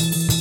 you